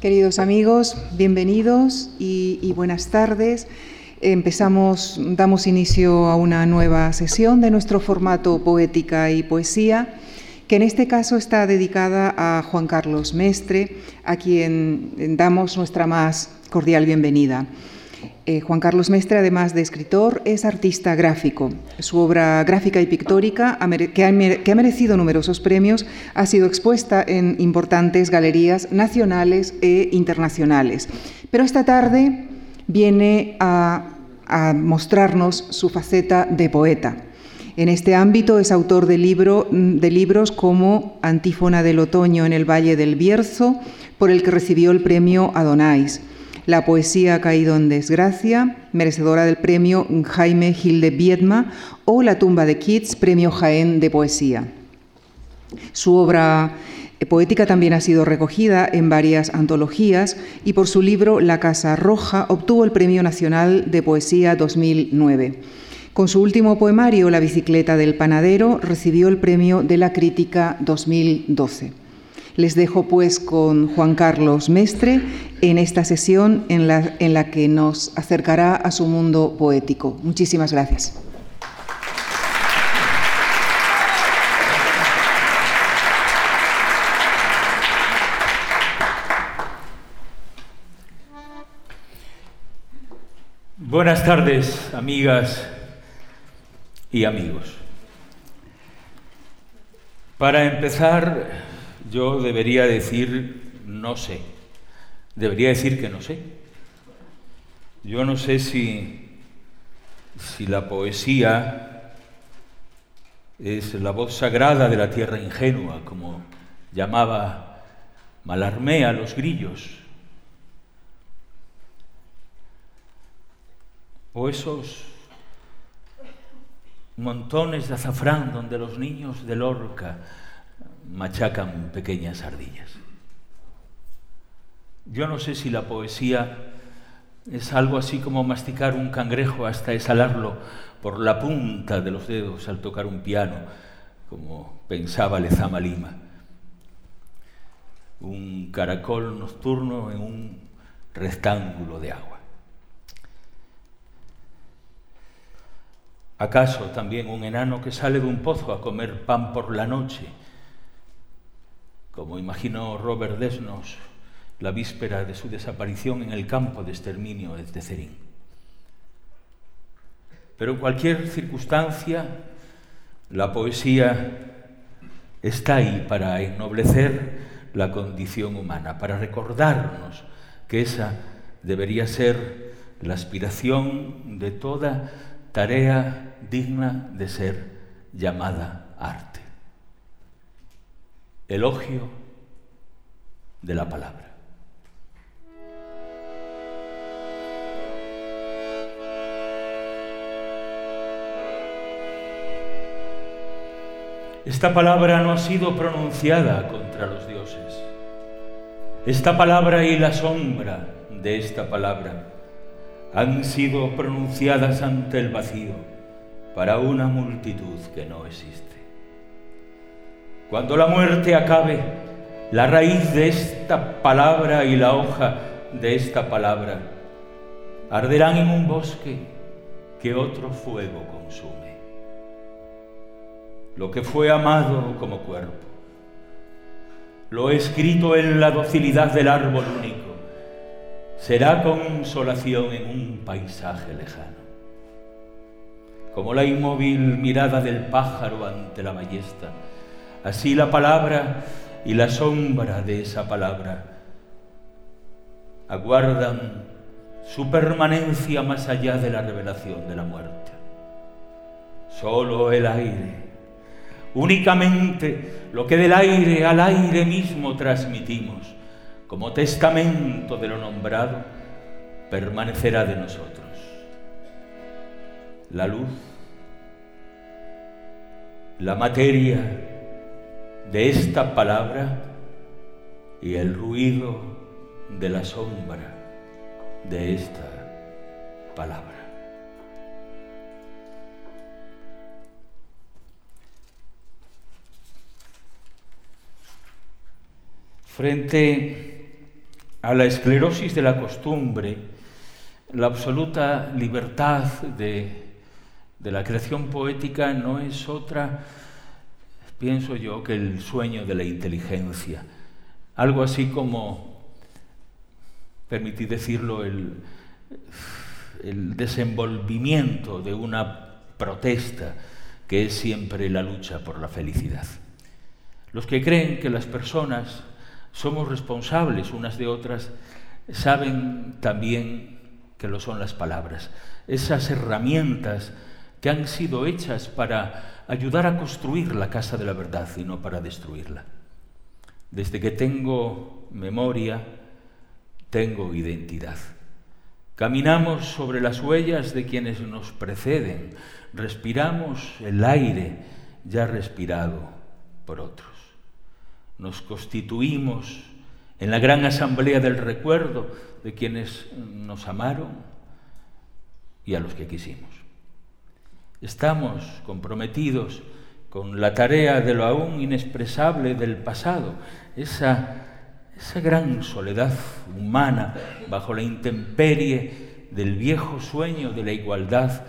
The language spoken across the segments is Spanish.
Queridos amigos, bienvenidos y, buenas tardes. Empezamos, damos inicio a una nueva sesión de nuestro formato Poética y Poesía, que en este caso está dedicada a Juan Carlos Mestre, a quien damos nuestra más cordial bienvenida. Eh, Juan Carlos Mestre, además de escritor, es artista gráfico. Su obra gráfica y pictórica, que ha, merecido numerosos premios, ha sido expuesta en importantes galerías nacionales e internacionales. Pero esta tarde viene a, mostrarnos su faceta de poeta. En este ámbito es autor de, de libros como Antífona del Otoño en el Valle del Bierzo, por el que recibió el premio Adonais la poesía ha caído en desgracia, merecedora del premio Jaime Gil de Viedma, o La tumba de Keats, premio Jaén de poesía. Su obra eh, poética también ha sido recogida en varias antologías y por su libro La Casa Roja obtuvo el Premio Nacional de Poesía 2009. Con su último poemario, La bicicleta del panadero, recibió el Premio de la Crítica 2012. Les dejo pues con Juan Carlos Mestre en esta sesión en la, en la que nos acercará a su mundo poético. Muchísimas gracias. Buenas tardes, amigas y amigos. Para empezar, yo debería decir no sé. Debería decir que no sé. Yo no sé si, si la poesía es la voz sagrada de la tierra ingenua, como llamaba Malarmé a los grillos, o esos montones de azafrán donde los niños de Lorca machacan pequeñas ardillas. Yo no sé si la poesía es algo así como masticar un cangrejo hasta exhalarlo por la punta de los dedos al tocar un piano, como pensaba Lezama Lima. Un caracol nocturno en un rectángulo de agua. ¿Acaso también un enano que sale de un pozo a comer pan por la noche como imaginó Robert Desnos la víspera de su desaparición en el campo de exterminio de Cerín. Pero en cualquier circunstancia, la poesía está ahí para ennoblecer la condición humana, para recordarnos que esa debería ser la aspiración de toda tarea digna de ser llamada arte elogio de la palabra. Esta palabra no ha sido pronunciada contra los dioses. Esta palabra y la sombra de esta palabra han sido pronunciadas ante el vacío para una multitud que no existe. Cuando la muerte acabe, la raíz de esta palabra y la hoja de esta palabra arderán en un bosque que otro fuego consume. Lo que fue amado como cuerpo, lo escrito en la docilidad del árbol único, será consolación en un paisaje lejano. Como la inmóvil mirada del pájaro ante la ballesta, Así la palabra y la sombra de esa palabra aguardan su permanencia más allá de la revelación de la muerte. Solo el aire, únicamente lo que del aire al aire mismo transmitimos como testamento de lo nombrado, permanecerá de nosotros. La luz, la materia, de esta palabra y el ruido de la sombra de esta palabra. Frente a la esclerosis de la costumbre, la absoluta libertad de, de la creación poética no es otra, pienso yo, que el sueño de la inteligencia. Algo así como, permitid decirlo, el, el desenvolvimiento de una protesta que es siempre la lucha por la felicidad. Los que creen que las personas somos responsables unas de otras saben también que lo son las palabras, esas herramientas que han sido hechas para ayudar a construir la casa de la verdad y no para destruirla. Desde que tengo memoria, tengo identidad. Caminamos sobre las huellas de quienes nos preceden, respiramos el aire ya respirado por otros. Nos constituimos en la gran asamblea del recuerdo de quienes nos amaron y a los que quisimos. Estamos comprometidos con la tarea de lo aún inexpresable del pasado, esa, esa gran soledad humana bajo la intemperie del viejo sueño de la igualdad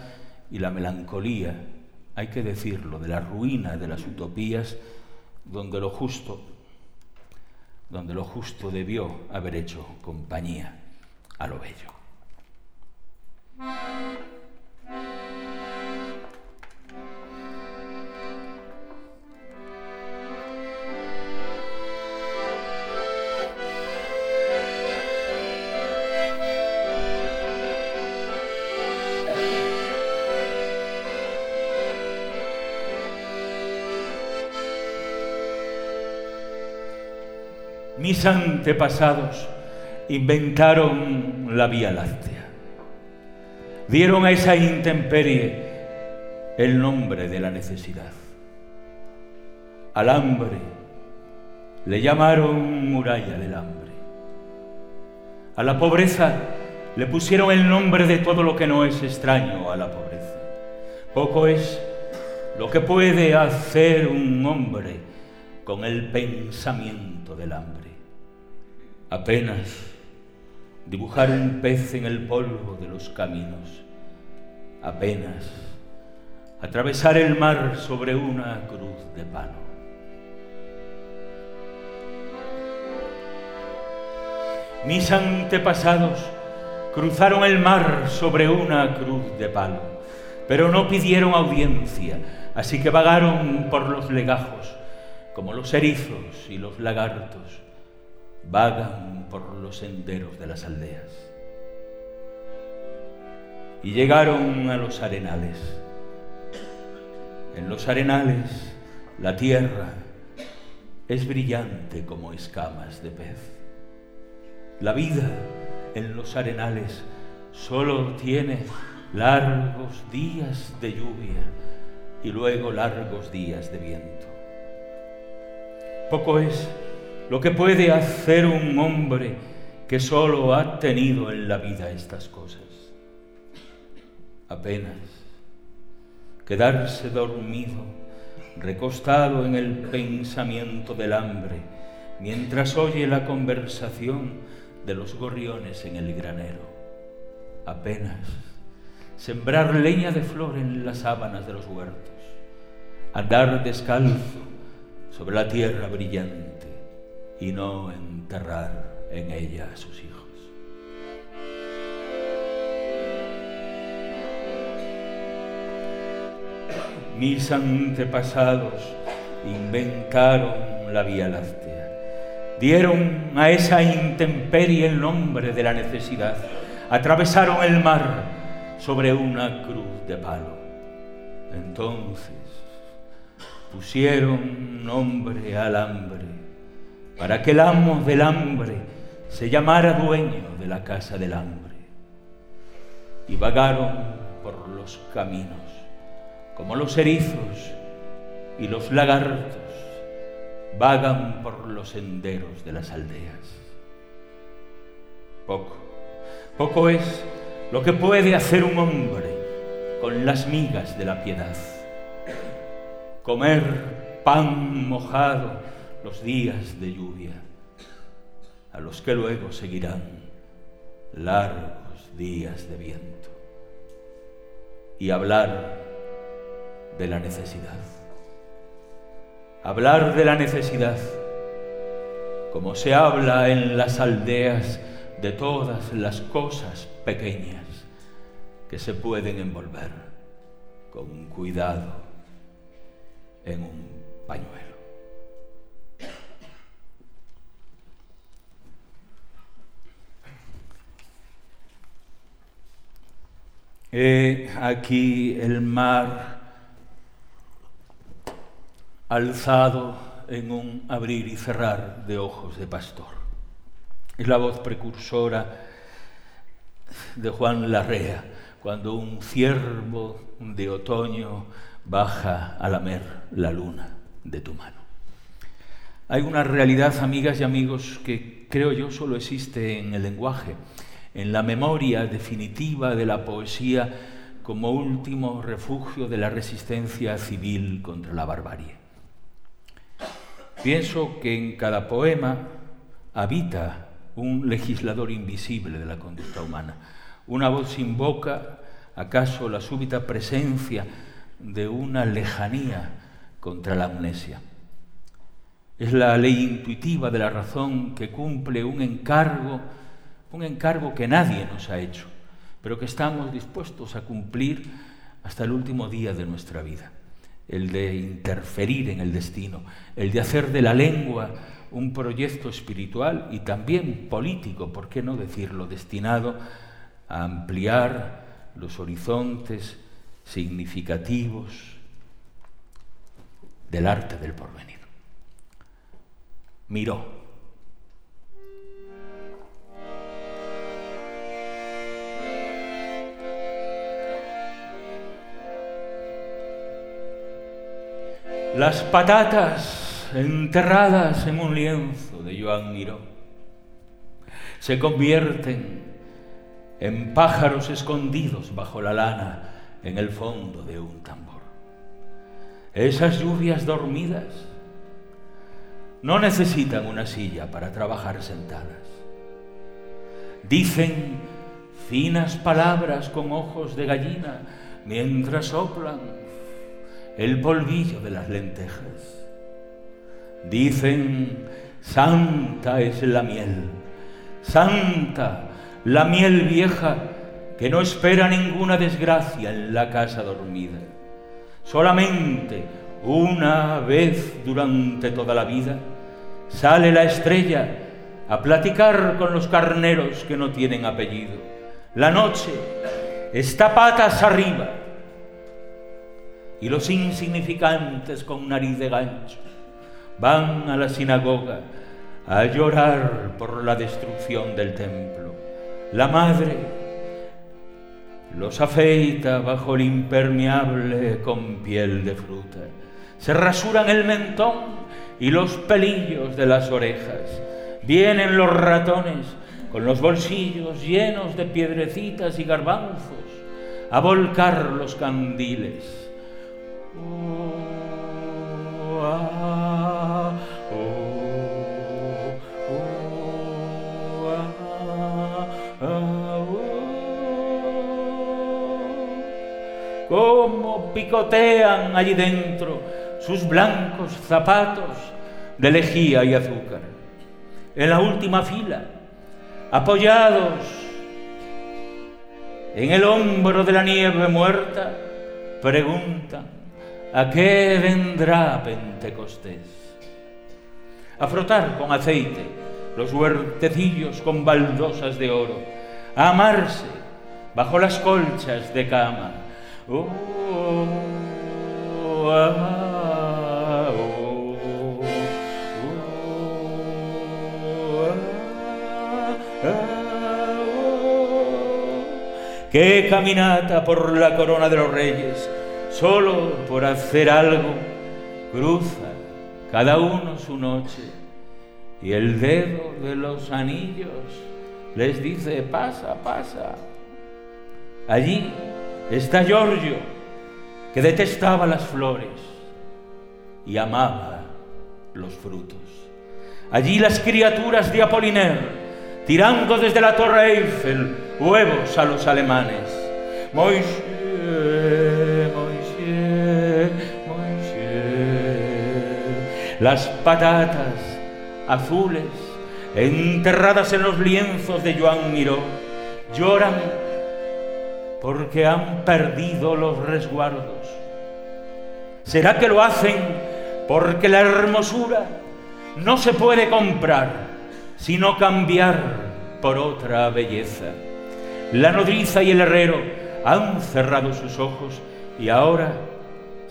y la melancolía, hay que decirlo, de la ruina de las utopías, donde lo justo, donde lo justo debió haber hecho compañía a lo bello. Mis antepasados inventaron la Vía Láctea. Dieron a esa intemperie el nombre de la necesidad. Al hambre le llamaron muralla del hambre. A la pobreza le pusieron el nombre de todo lo que no es extraño a la pobreza. Poco es lo que puede hacer un hombre con el pensamiento del hambre apenas dibujar un pez en el polvo de los caminos, apenas atravesar el mar sobre una cruz de palo. Mis antepasados cruzaron el mar sobre una cruz de palo, pero no pidieron audiencia, así que vagaron por los legajos como los erizos y los lagartos vagan por los senderos de las aldeas. Y llegaron a los arenales. En los arenales la tierra es brillante como escamas de pez. La vida en los arenales solo tiene largos días de lluvia y luego largos días de viento. Poco es lo que puede hacer un hombre que solo ha tenido en la vida estas cosas. Apenas quedarse dormido, recostado en el pensamiento del hambre, mientras oye la conversación de los gorriones en el granero. Apenas sembrar leña de flor en las sábanas de los huertos, andar descalzo sobre la tierra brillante y no enterrar en ella a sus hijos. Mis antepasados inventaron la Vía Láctea, dieron a esa intemperie el nombre de la necesidad, atravesaron el mar sobre una cruz de palo. Entonces pusieron nombre al hambre para que el amo del hambre se llamara dueño de la casa del hambre. Y vagaron por los caminos, como los erizos y los lagartos vagan por los senderos de las aldeas. Poco, poco es lo que puede hacer un hombre con las migas de la piedad. Comer pan mojado los días de lluvia. a los que luego seguirán largos días de viento y hablar de la necesidad. Hablar de la necesidad, como se habla en las aldeas de todas las cosas pequeñas que se pueden envolver con cuidado en un pañuelo. He aquí el mar alzado en un abrir y cerrar de ojos de pastor. Es la voz precursora de Juan Larrea, cuando un ciervo de otoño baja a lamer la luna de tu mano. Hay una realidad, amigas y amigos, que creo yo solo existe en el lenguaje, en la memoria definitiva de la poesía como último refugio de la resistencia civil contra la barbarie. Pienso que en cada poema habita un legislador invisible de la conducta humana. Una voz invoca acaso la súbita presencia de una lejanía contra la amnesia. Es la ley intuitiva de la razón que cumple un encargo, un encargo que nadie nos ha hecho, pero que estamos dispuestos a cumplir hasta el último día de nuestra vida, el de interferir en el destino, el de hacer de la lengua un proyecto espiritual y también político, ¿por qué no decirlo?, destinado a ampliar los horizontes significativos del arte del porvenir. Miró. Las patatas enterradas en un lienzo de Joan Miró se convierten en pájaros escondidos bajo la lana en el fondo de un tambor. Esas lluvias dormidas no necesitan una silla para trabajar sentadas. Dicen finas palabras con ojos de gallina mientras soplan el polvillo de las lentejas. Dicen, santa es la miel, santa la miel vieja que no espera ninguna desgracia en la casa dormida. Solamente una vez durante toda la vida sale la estrella a platicar con los carneros que no tienen apellido. La noche está patas arriba y los insignificantes con nariz de gancho van a la sinagoga a llorar por la destrucción del templo. La madre los afeita bajo el impermeable con piel de fruta. Se rasuran el mentón y los pelillos de las orejas. Vienen los ratones con los bolsillos llenos de piedrecitas y garbanzos a volcar los candiles. Cómo picotean allí dentro sus blancos zapatos de lejía y azúcar. En la última fila, apoyados en el hombro de la nieve muerta, preguntan, ¿a qué vendrá Pentecostés? A frotar con aceite los huertecillos con baldosas de oro, a amarse bajo las colchas de cama, Qué caminata por la corona de los reyes, solo por hacer algo, cruza cada uno su noche y el dedo de los anillos les dice, pasa, pasa. Allí Está Giorgio, que detestaba las flores y amaba los frutos. Allí las criaturas de Apoliner, tirando desde la Torre Eiffel huevos a los alemanes. Moisés, Las patatas azules enterradas en los lienzos de Joan Miró lloran porque han perdido los resguardos. ¿Será que lo hacen porque la hermosura no se puede comprar, sino cambiar por otra belleza? La nodriza y el herrero han cerrado sus ojos y ahora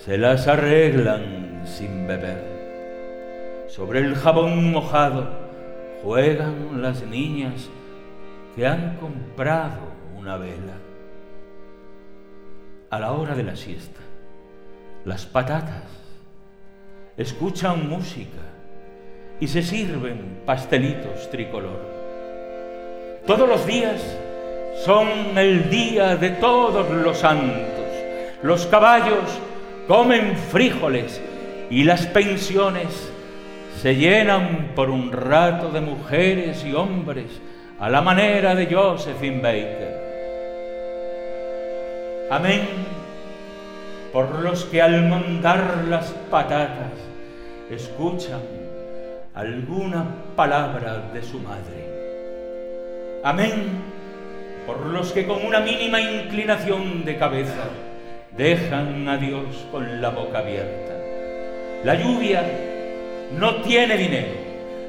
se las arreglan sin beber. Sobre el jabón mojado juegan las niñas que han comprado una vela. A la hora de la siesta, las patatas escuchan música y se sirven pastelitos tricolor. Todos los días son el día de todos los santos. Los caballos comen frijoles y las pensiones se llenan por un rato de mujeres y hombres a la manera de Josephine Baker. Amén por los que al mandar las patatas escuchan alguna palabra de su madre. Amén por los que con una mínima inclinación de cabeza dejan a Dios con la boca abierta. La lluvia no tiene dinero,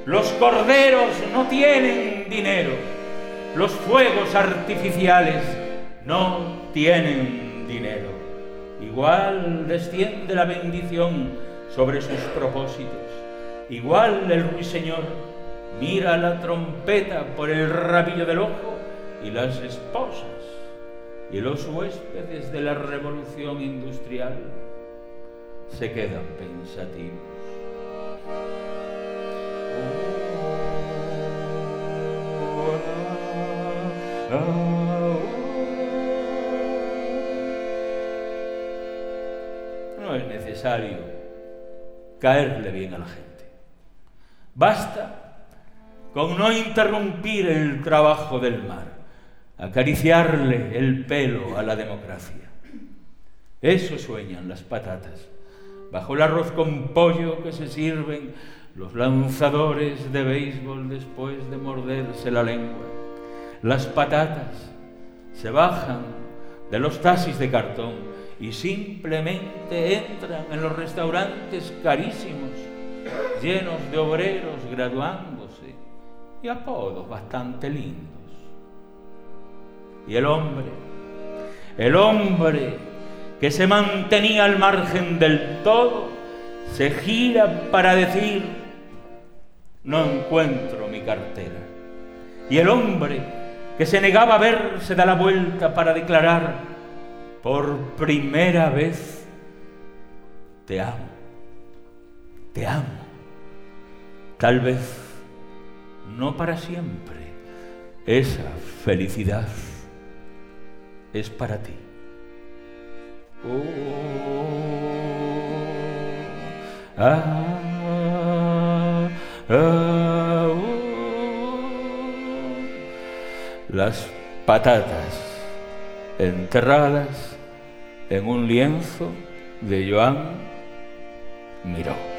los corderos no tienen dinero, los fuegos artificiales no tienen dinero. Igual desciende la bendición sobre sus propósitos. Igual el ruiseñor mira la trompeta por el rabillo del ojo y las esposas y los huéspedes de la revolución industrial se quedan pensativos. No es necesario caerle bien a la gente. Basta con no interrumpir el trabajo del mar acariciarle el pelo a la democracia. Eso sueñan las patatas, bajo el arroz con pollo que se sirven los lanzadores de béisbol después de morderse la lengua. Las patatas se bajan de los taxis de cartón y simplemente entran en los restaurantes carísimos, llenos de obreros graduándose y apodos bastante lindos. Y el hombre, el hombre que se mantenía al margen del todo, se gira para decir, no encuentro mi cartera. Y el hombre que se negaba a ver se da la vuelta para declarar, por primera vez, te amo, te amo. Tal vez no para siempre esa felicidad es para ti. Oh, ah, ah, oh. Las patatas enterradas en un lienzo de Joan Miró.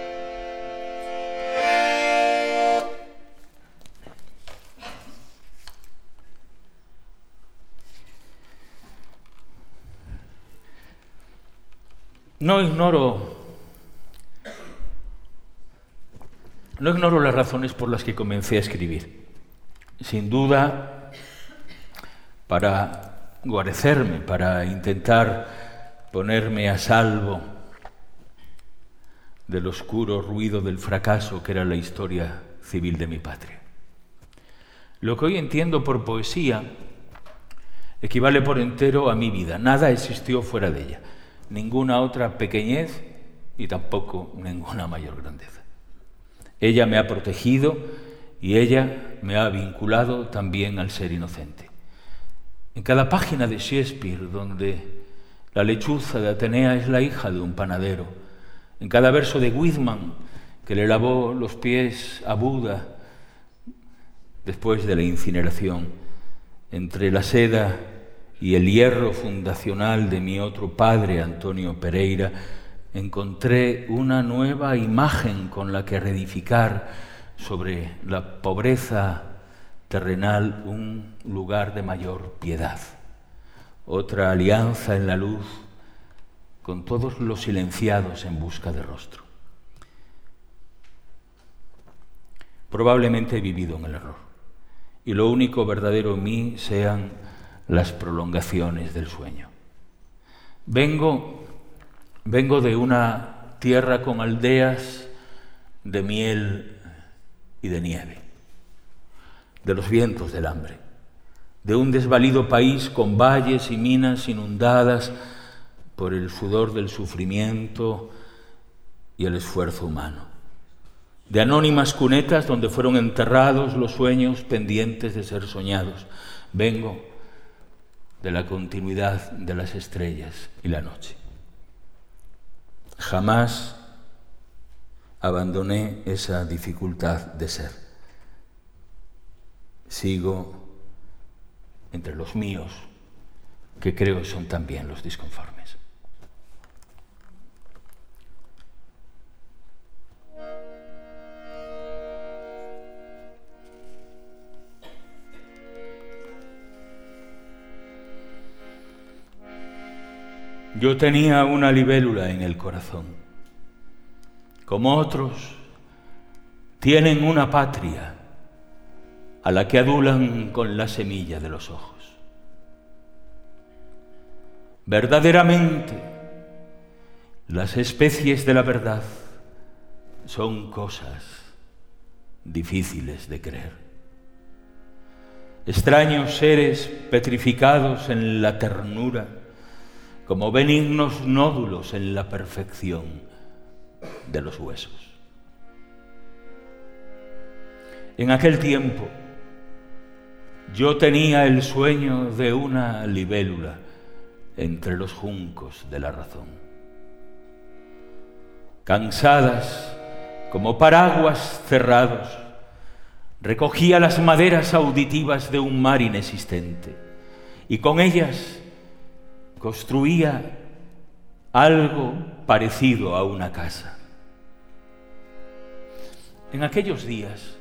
No ignoro, no ignoro las razones por las que comencé a escribir. Sin duda, para guarecerme, para intentar ponerme a salvo del oscuro ruido del fracaso que era la historia civil de mi patria. Lo que hoy entiendo por poesía equivale por entero a mi vida. Nada existió fuera de ella ninguna otra pequeñez y tampoco ninguna mayor grandeza. Ella me ha protegido y ella me ha vinculado también al ser inocente. En cada página de Shakespeare, donde la lechuza de Atenea es la hija de un panadero, en cada verso de Whitman, que le lavó los pies a Buda después de la incineración, entre la seda y el hierro fundacional de mi otro padre, Antonio Pereira, encontré una nueva imagen con la que reedificar sobre la pobreza terrenal un lugar de mayor piedad, otra alianza en la luz con todos los silenciados en busca de rostro. Probablemente he vivido en el error y lo único verdadero en mí sean las prolongaciones del sueño. Vengo, vengo de una tierra con aldeas de miel y de nieve, de los vientos del hambre, de un desvalido país con valles y minas inundadas por el sudor del sufrimiento y el esfuerzo humano, de anónimas cunetas donde fueron enterrados los sueños pendientes de ser soñados. Vengo de la continuidad de las estrellas y la noche. Jamás abandoné esa dificultad de ser. Sigo entre los míos, que creo son también los disconformes. Yo tenía una libélula en el corazón, como otros tienen una patria a la que adulan con la semilla de los ojos. Verdaderamente, las especies de la verdad son cosas difíciles de creer. Extraños seres petrificados en la ternura, como benignos nódulos en la perfección de los huesos. En aquel tiempo yo tenía el sueño de una libélula entre los juncos de la razón. Cansadas como paraguas cerrados, recogía las maderas auditivas de un mar inexistente y con ellas construía algo parecido a una casa. En aquellos días,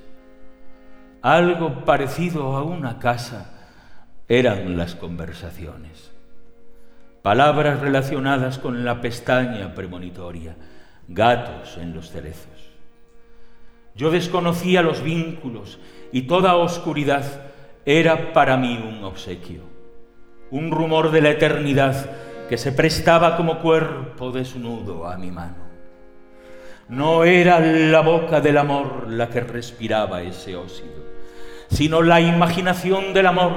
algo parecido a una casa eran las conversaciones. Palabras relacionadas con la pestaña premonitoria, gatos en los cerezos. Yo desconocía los vínculos y toda oscuridad era para mí un obsequio un rumor de la eternidad que se prestaba como cuerpo desnudo a mi mano. No era la boca del amor la que respiraba ese óxido, sino la imaginación del amor,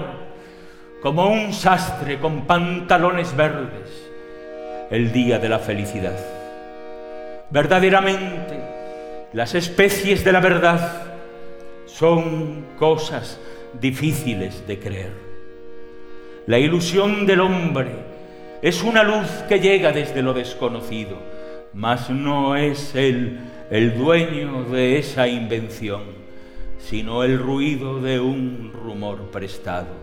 como un sastre con pantalones verdes, el día de la felicidad. Verdaderamente, las especies de la verdad son cosas difíciles de creer. La ilusión del hombre es una luz que llega desde lo desconocido, mas no es él el dueño de esa invención, sino el ruido de un rumor prestado,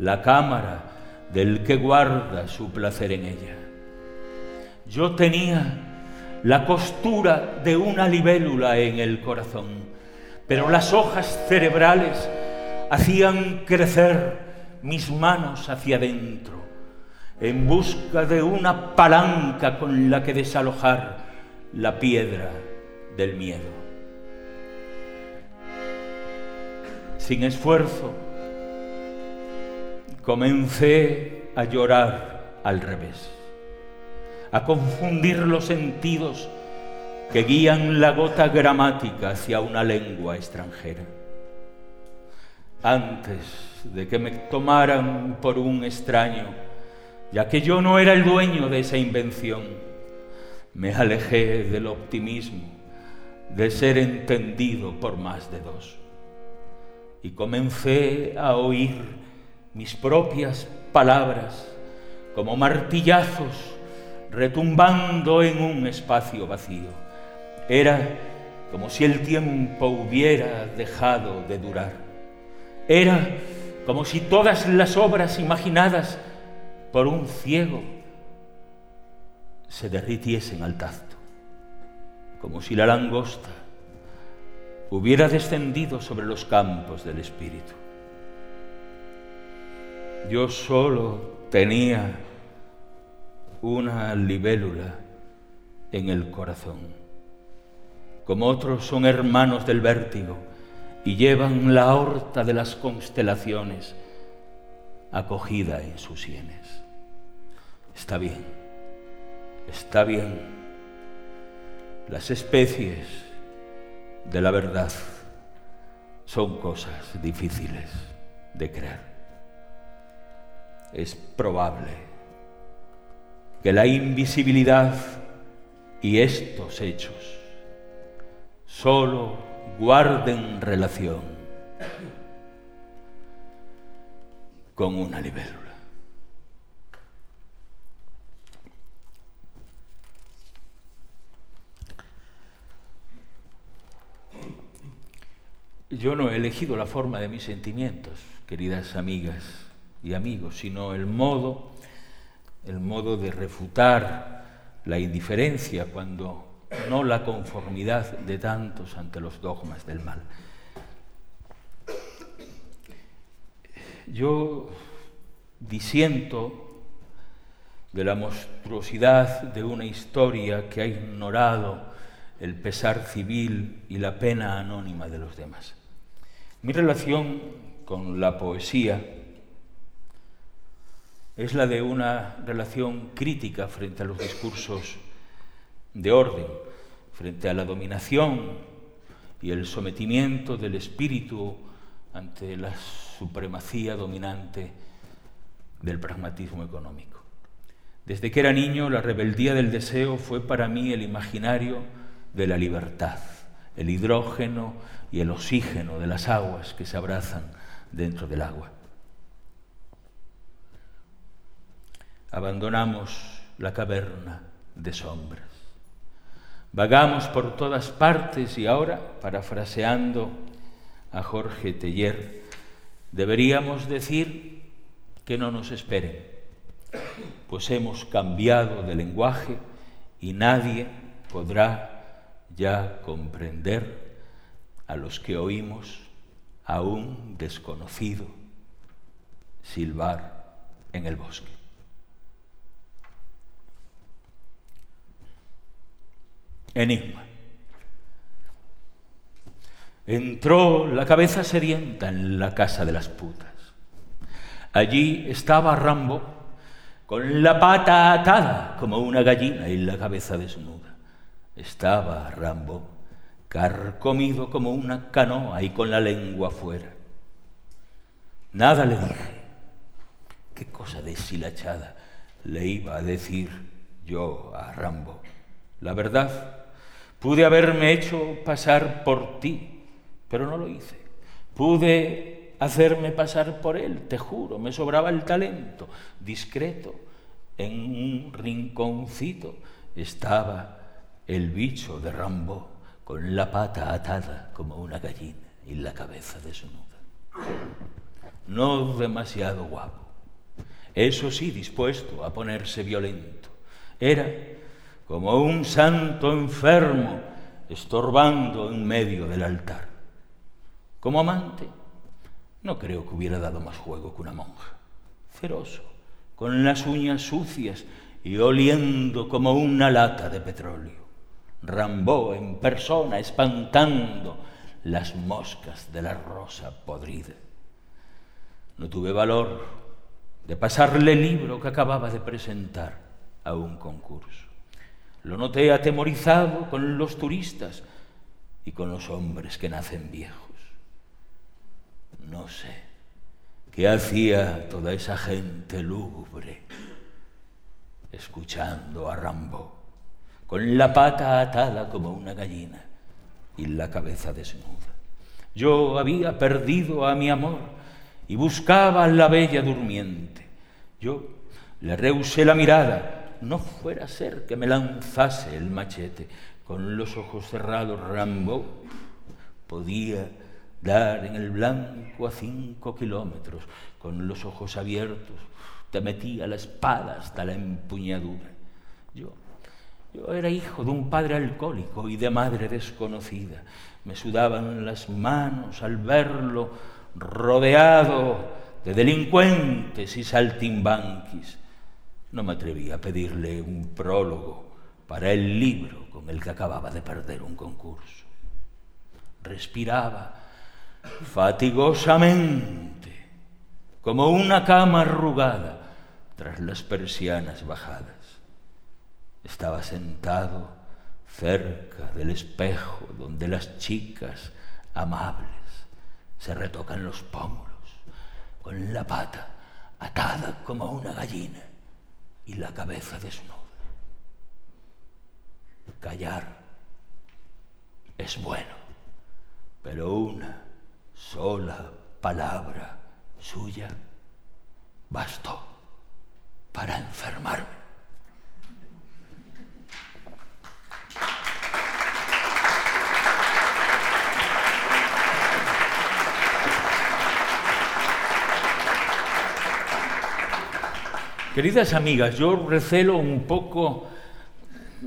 la cámara del que guarda su placer en ella. Yo tenía la costura de una libélula en el corazón, pero las hojas cerebrales hacían crecer mis manos hacia adentro, en busca de una palanca con la que desalojar la piedra del miedo. Sin esfuerzo, comencé a llorar al revés, a confundir los sentidos que guían la gota gramática hacia una lengua extranjera. Antes de que me tomaran por un extraño, ya que yo no era el dueño de esa invención. Me alejé del optimismo, de ser entendido por más de dos. Y comencé a oír mis propias palabras como martillazos retumbando en un espacio vacío. Era como si el tiempo hubiera dejado de durar. Era como si todas las obras imaginadas por un ciego se derritiesen al tacto, como si la langosta hubiera descendido sobre los campos del Espíritu. Yo solo tenía una libélula en el corazón, como otros son hermanos del vértigo y llevan la horta de las constelaciones acogida en sus sienes. Está bien, está bien. Las especies de la verdad son cosas difíciles de creer. Es probable que la invisibilidad y estos hechos solo guarden relación con una libélula. Yo no he elegido la forma de mis sentimientos, queridas amigas y amigos, sino el modo, el modo de refutar la indiferencia cuando no la conformidad de tantos ante los dogmas del mal. Yo disiento de la monstruosidad de una historia que ha ignorado el pesar civil y la pena anónima de los demás. Mi relación con la poesía es la de una relación crítica frente a los discursos de orden, frente a la dominación y el sometimiento del espíritu ante la supremacía dominante del pragmatismo económico. Desde que era niño, la rebeldía del deseo fue para mí el imaginario de la libertad, el hidrógeno y el oxígeno de las aguas que se abrazan dentro del agua. Abandonamos la caverna de sombras. Vagamos por todas partes y ahora, parafraseando a Jorge Teller, deberíamos decir que no nos esperen, pues hemos cambiado de lenguaje y nadie podrá ya comprender a los que oímos a un desconocido silbar en el bosque. Enigma. Entró la cabeza sedienta en la casa de las putas. Allí estaba Rambo con la pata atada como una gallina y la cabeza desnuda estaba Rambo, carcomido como una canoa y con la lengua fuera. Nada le dije. ¿Qué cosa deshilachada le iba a decir yo a Rambo? La verdad, pude haberme hecho pasar por ti, pero no lo hice. Pude hacerme pasar por él, te juro, me sobraba el talento. Discreto, en un rinconcito estaba el bicho de Rambo con la pata atada como una gallina y la cabeza desnuda. No demasiado guapo, eso sí dispuesto a ponerse violento. Era como un santo enfermo estorbando en medio del altar. Como amante, no creo que hubiera dado más juego que una monja. Feroso, con las uñas sucias y oliendo como una lata de petróleo. Rambó en persona, espantando las moscas de la rosa podrida. No tuve valor de pasarle el libro que acababa de presentar a un concurso. Lo noté atemorizado con los turistas y con los hombres que nacen viejos. No sé qué hacía toda esa gente lúgubre escuchando a Rambo con la pata atada como una gallina y la cabeza desnuda. Yo había perdido a mi amor y buscaba a la bella durmiente. Yo le rehusé la mirada, no fuera a ser que me lanzase el machete. con los ojos cerrados Rambo podía dar en el blanco a cinco kilómetros, con los ojos abiertos, te metía la espada hasta la empuñadura. Yo, yo era hijo de un padre alcohólico y de madre desconocida. Me sudaban las manos al verlo rodeado de delincuentes y saltimbanquis. No me atreví a pedirle un prólogo para el libro con el que acababa de perder un concurso. Respiraba fatigosamente, como una cama arrugada tras las persianas bajadas. Estaba sentado cerca del espejo donde las chicas amables se retocan los pómulos, con la pata atada como una gallina y la cabeza desnuda. Callar es bueno, pero una sola palabra suya bastó para enfermarme. Queridas amigas, yo recelo un poco,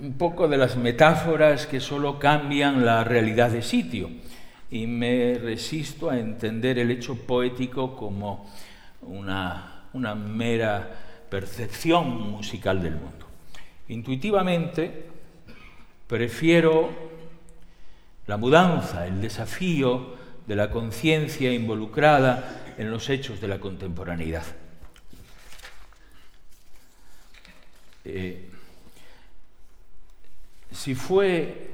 un poco de las metáforas que solo cambian la realidad de sitio y me resisto a entender el hecho poético como una, una mera percepción musical del mundo. Intuitivamente prefiero la mudanza, el desafío de la conciencia involucrada en los hechos de la contemporaneidad. Eh, si fue,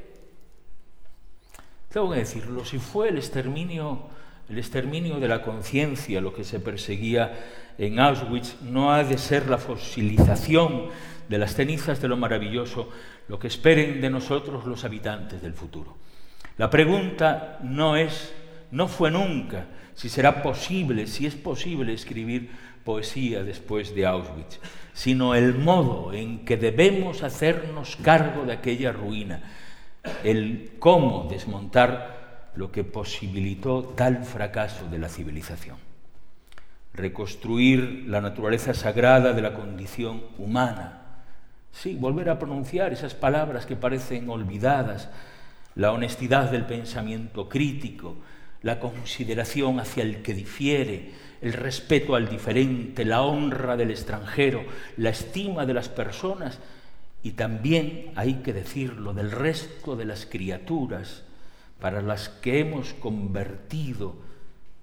tengo que decirlo, si fue el exterminio, el exterminio de la conciencia lo que se perseguía en Auschwitz, no ha de ser la fosilización de las cenizas de lo maravilloso lo que esperen de nosotros los habitantes del futuro. La pregunta no es, no fue nunca, si será posible, si es posible escribir poesía después de Auschwitz, sino el modo en que debemos hacernos cargo de aquella ruina, el cómo desmontar lo que posibilitó tal fracaso de la civilización. Reconstruir la naturaleza sagrada de la condición humana. Sí, volver a pronunciar esas palabras que parecen olvidadas, la honestidad del pensamiento crítico, la consideración hacia el que difiere, el respeto al diferente, la honra del extranjero, la estima de las personas y también, hay que decirlo, del resto de las criaturas para las que hemos convertido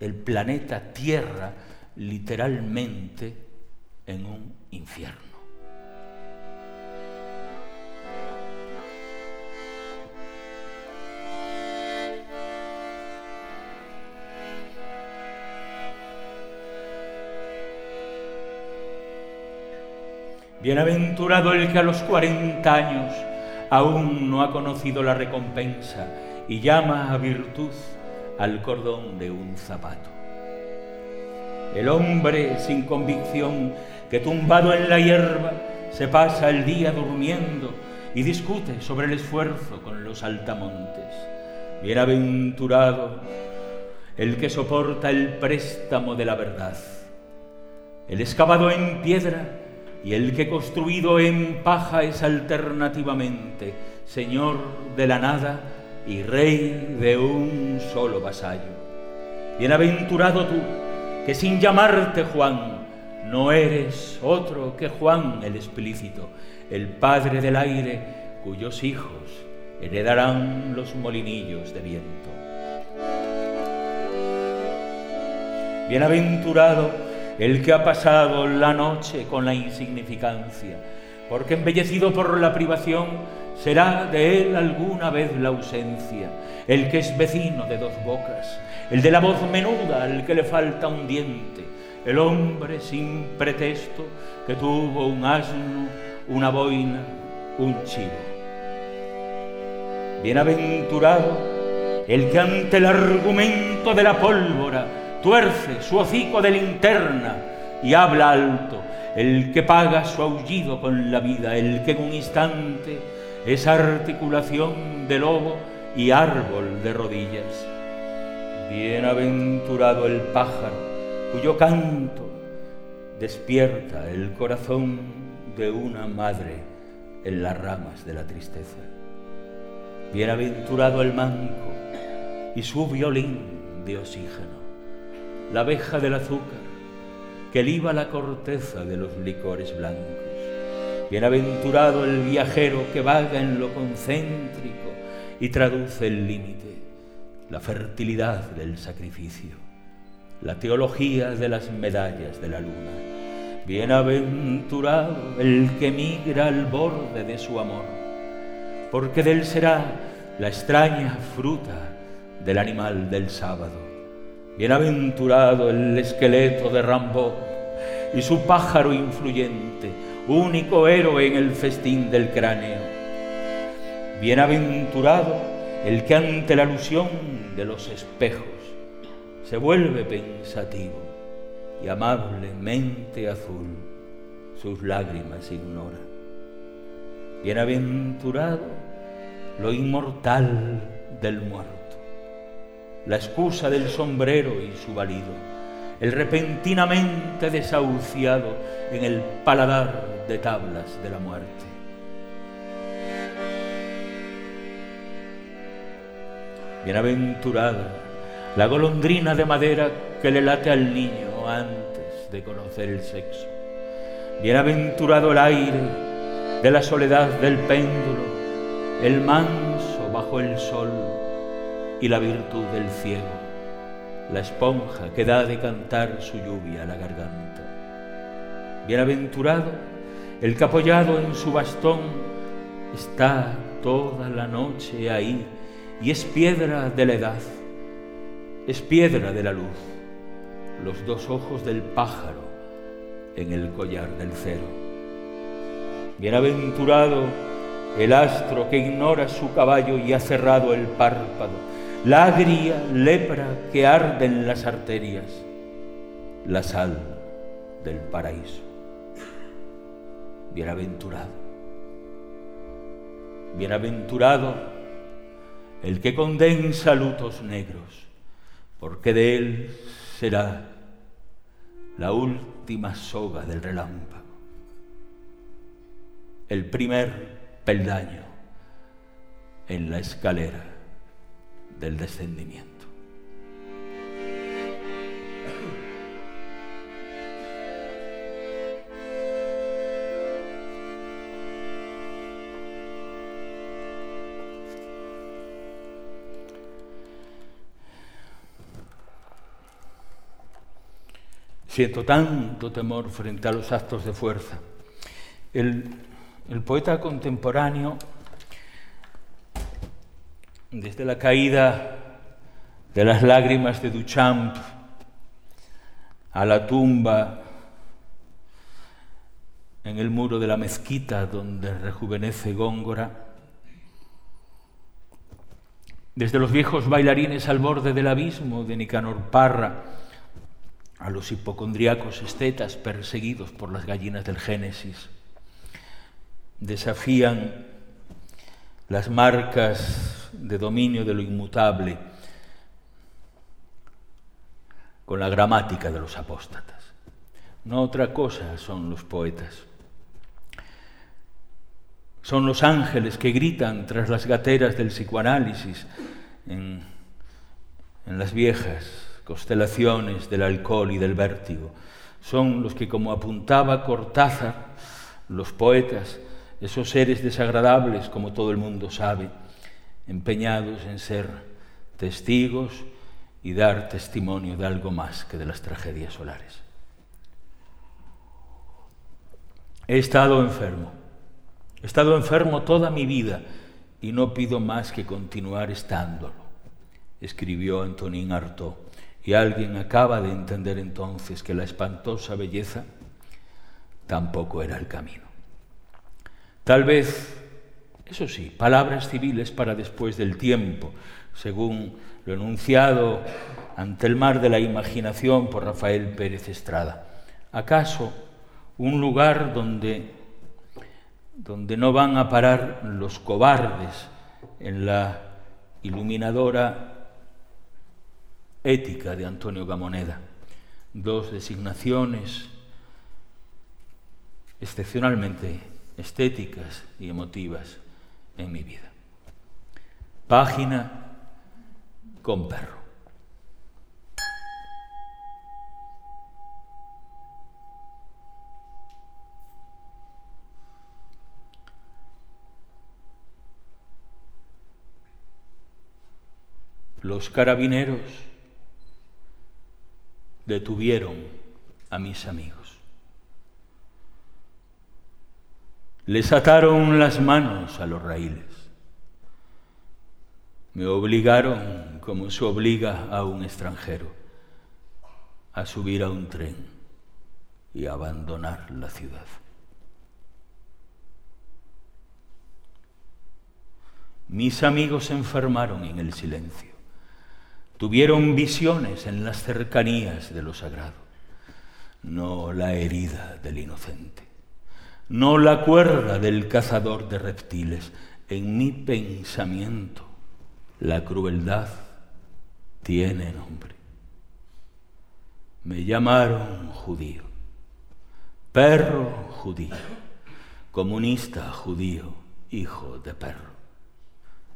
el planeta Tierra literalmente en un infierno. Bienaventurado el que a los cuarenta años aún no ha conocido la recompensa y llama a virtud al cordón de un zapato. El hombre sin convicción que tumbado en la hierba se pasa el día durmiendo y discute sobre el esfuerzo con los altamontes. Bienaventurado el que soporta el préstamo de la verdad. El excavado en piedra y el que construido en paja es alternativamente señor de la nada y rey de un solo vasallo. Bienaventurado tú, que sin llamarte Juan, no eres otro que Juan el explícito, el padre del aire, cuyos hijos heredarán los molinillos de viento. Bienaventurado el que ha pasado la noche con la insignificancia, porque embellecido por la privación será de él alguna vez la ausencia, el que es vecino de dos bocas, el de la voz menuda al que le falta un diente, el hombre sin pretexto que tuvo un asno, una boina, un chivo. Bienaventurado el que ante el argumento de la pólvora tuerce su hocico de linterna y habla alto, el que paga su aullido con la vida, el que en un instante esa articulación de lobo y árbol de rodillas. Bienaventurado el pájaro cuyo canto despierta el corazón de una madre en las ramas de la tristeza. Bienaventurado el manco y su violín de oxígeno, la abeja del azúcar que liba la corteza de los licores blancos. Bienaventurado el viajero que vaga en lo concéntrico y traduce el límite, la fertilidad del sacrificio la teología de las medallas de la luna. Bienaventurado el que migra al borde de su amor, porque de él será la extraña fruta del animal del sábado. Bienaventurado el esqueleto de Rambo y su pájaro influyente, único héroe en el festín del cráneo. Bienaventurado el que ante la alusión de los espejos se vuelve pensativo y amablemente azul sus lágrimas ignora. Bienaventurado lo inmortal del muerto, la excusa del sombrero y su valido, el repentinamente desahuciado en el paladar de tablas de la muerte. Bienaventurada la golondrina de madera que le late al niño antes de conocer el sexo. Bienaventurado el aire de la soledad del péndulo, el manso bajo el sol y la virtud del ciego, la esponja que da de cantar su lluvia a la garganta. Bienaventurado el que apoyado en su bastón está toda la noche ahí y es piedra de la edad es piedra de la luz, los dos ojos del pájaro en el collar del cero. Bienaventurado el astro que ignora su caballo y ha cerrado el párpado, la lepra que arde en las arterias, la sal del paraíso. Bienaventurado. Bienaventurado el que condensa lutos negros porque de él será la última soga del relámpago, el primer peldaño en la escalera del descendimiento. Siento tanto temor frente a los actos de fuerza. El, poeta contemporáneo, desde la caída de las lágrimas de Duchamp a la tumba en el muro de la mezquita donde rejuvenece Góngora, desde los viejos bailarines al borde del abismo de Nicanor Parra, a los hipocondriacos estetas perseguidos por las gallinas del Génesis. Desafían las marcas de dominio de lo inmutable con la gramática de los apóstatas. No otra cosa son los poetas. Son los ángeles que gritan tras las gateras del psicoanálisis en, en las viejas constelaciones del alcohol y del vértigo. Son los que, como apuntaba Cortázar, los poetas, esos seres desagradables, como todo el mundo sabe, empeñados en ser testigos y dar testimonio de algo más que de las tragedias solares. He estado enfermo, he estado enfermo toda mi vida y no pido más que continuar estándolo, escribió Antonín Artaud y alguien acaba de entender entonces que la espantosa belleza tampoco era el camino. Tal vez, eso sí, palabras civiles para después del tiempo, según lo enunciado ante el mar de la imaginación por Rafael Pérez Estrada. ¿Acaso un lugar donde donde no van a parar los cobardes en la iluminadora ética de Antonio Gamoneda. Dos designaciones excepcionalmente estéticas y emotivas en mi vida. Página con perro. Los carabineros detuvieron a mis amigos. Les ataron las manos a los raíles. Me obligaron, como se obliga a un extranjero, a subir a un tren y abandonar la ciudad. Mis amigos se enfermaron en el silencio. Tuvieron visiones en las cercanías de lo sagrado, no la herida del inocente, no la cuerda del cazador de reptiles. En mi pensamiento, la crueldad tiene nombre. Me llamaron judío, perro judío, comunista judío, hijo de perro.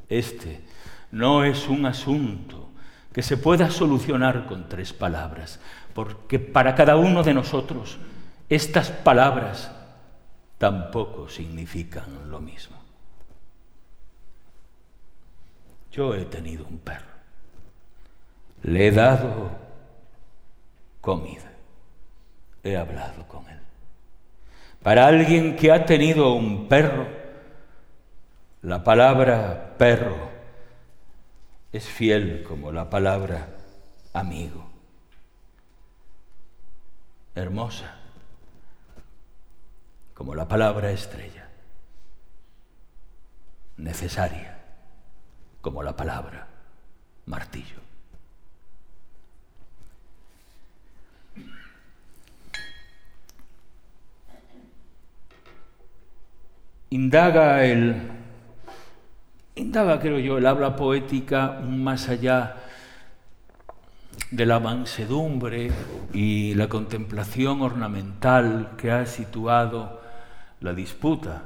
Este no es un asunto que se pueda solucionar con tres palabras, porque para cada uno de nosotros estas palabras tampoco significan lo mismo. Yo he tenido un perro, le he dado comida, he hablado con él. Para alguien que ha tenido un perro, la palabra perro es fiel como la palabra amigo, hermosa como la palabra estrella, necesaria como la palabra martillo. Indaga el Indaga, creo yo, el habla poética más allá de la mansedumbre y la contemplación ornamental que ha situado la disputa,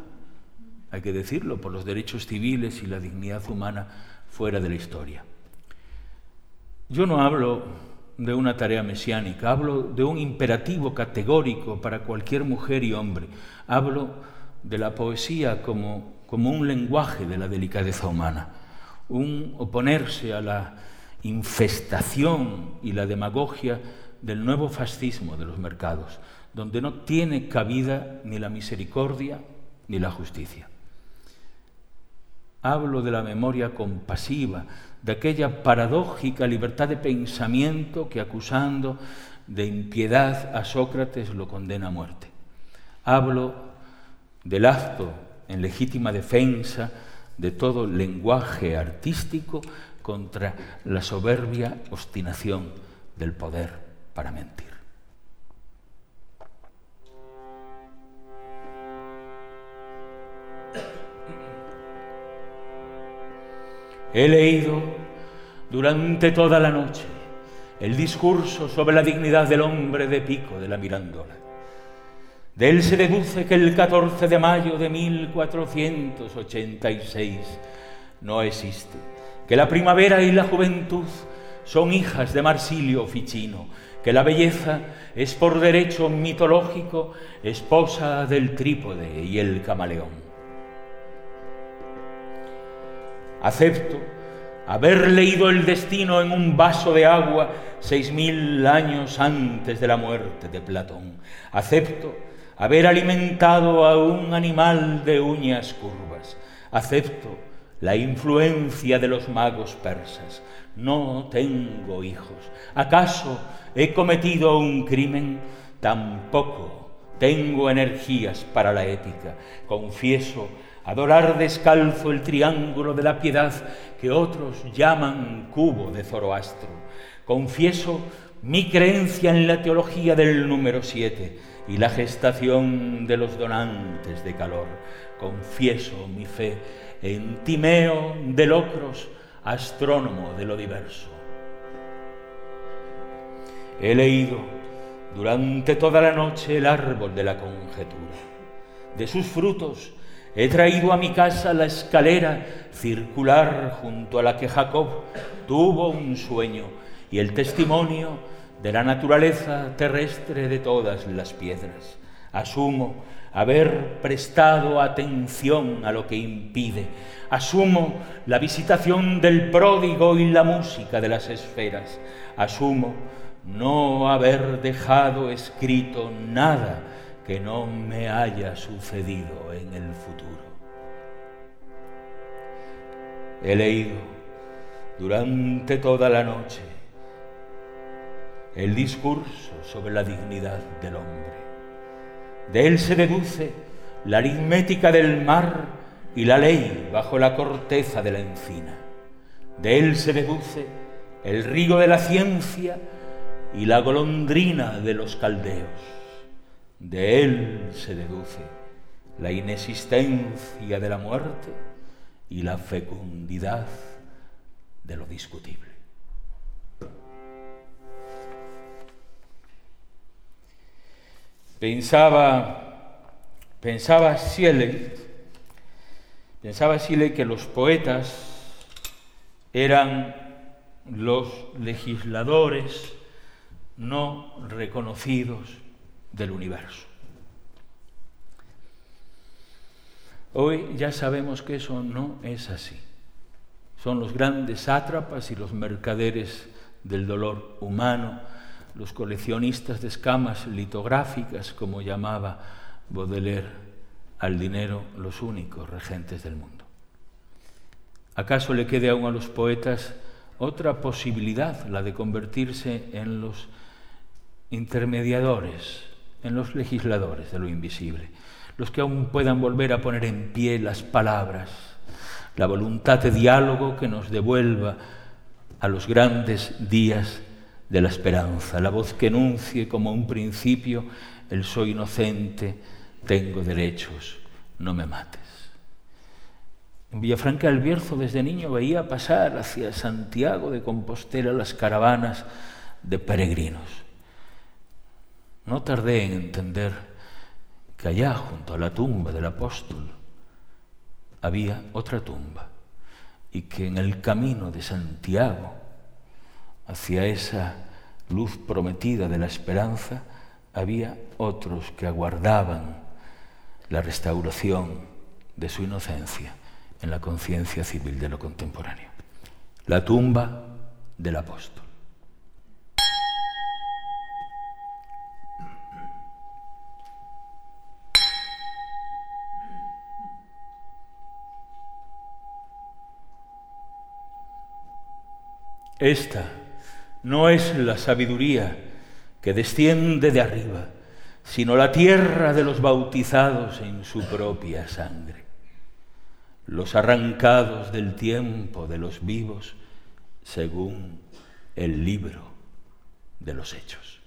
hay que decirlo, por los derechos civiles y la dignidad humana fuera de la historia. Yo no hablo de una tarea mesiánica, hablo de un imperativo categórico para cualquier mujer y hombre, hablo de la poesía como como un lenguaje de la delicadeza humana, un oponerse a la infestación y la demagogia del nuevo fascismo de los mercados, donde no tiene cabida ni la misericordia ni la justicia. Hablo de la memoria compasiva, de aquella paradójica libertad de pensamiento que acusando de impiedad a Sócrates lo condena a muerte. Hablo del acto en legítima defensa de todo lenguaje artístico contra la soberbia obstinación del poder para mentir. He leído durante toda la noche el discurso sobre la dignidad del hombre de Pico de la Mirandola. De él se deduce que el 14 de mayo de 1486 no existe, que la primavera y la juventud son hijas de Marsilio Ficino, que la belleza es por derecho mitológico esposa del trípode y el camaleón. Acepto haber leído el destino en un vaso de agua seis mil años antes de la muerte de Platón. Acepto haber alimentado a un animal de uñas curvas. Acepto la influencia de los magos persas. No tengo hijos. ¿Acaso he cometido un crimen? Tampoco tengo energías para la ética. Confieso adorar descalzo el triángulo de la piedad que otros llaman cubo de Zoroastro. Confieso mi creencia en la teología del número siete y la gestación de los donantes de calor. Confieso mi fe en Timeo de Locros, astrónomo de lo diverso. He leído durante toda la noche el árbol de la conjetura. De sus frutos he traído a mi casa la escalera circular junto a la que Jacob tuvo un sueño y el testimonio de la naturaleza terrestre de todas las piedras. Asumo haber prestado atención a lo que impide. Asumo la visitación del pródigo y la música de las esferas. Asumo no haber dejado escrito nada que no me haya sucedido en el futuro. He leído durante toda la noche el discurso sobre la dignidad del hombre. De él se deduce la aritmética del mar y la ley bajo la corteza de la encina. De él se deduce el río de la ciencia y la golondrina de los caldeos. De él se deduce la inexistencia de la muerte y la fecundidad de lo discutible. Pensaba, pensaba Siele, pensaba Siele que los poetas eran los legisladores no reconocidos del universo. Hoy ya sabemos que eso no es así. Son los grandes sátrapas y los mercaderes del dolor humano los coleccionistas de escamas litográficas, como llamaba Baudelaire al dinero, los únicos regentes del mundo. ¿Acaso le quede aún a los poetas otra posibilidad, la de convertirse en los intermediadores, en los legisladores de lo invisible, los que aún puedan volver a poner en pie las palabras, la voluntad de diálogo que nos devuelva a los grandes días de la esperanza, la voz que enuncie como un principio el soy inocente, tengo derechos, no me mates. En Villafranca del Bierzo desde niño veía pasar hacia Santiago de Compostela las caravanas de peregrinos. No tardé en entender que allá junto a la tumba del apóstol había otra tumba y que en el camino de Santiago hacia esa luz prometida de la esperanza, había otros que aguardaban la restauración de su inocencia en la conciencia civil de lo contemporáneo. La tumba del apóstol. Esta no es la sabiduría que desciende de arriba, sino la tierra de los bautizados en su propia sangre, los arrancados del tiempo de los vivos según el libro de los hechos.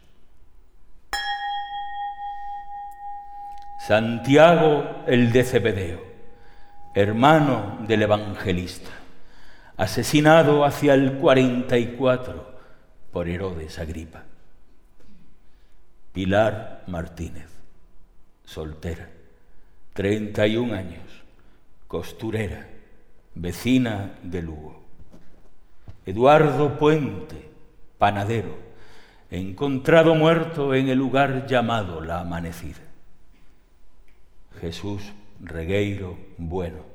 Santiago el de Cebedeo, hermano del evangelista, asesinado hacia el 44 por Herodes Agripa. Pilar Martínez, soltera, 31 años, costurera, vecina de Lugo. Eduardo Puente, panadero, encontrado muerto en el lugar llamado La Amanecida. Jesús Regueiro Bueno,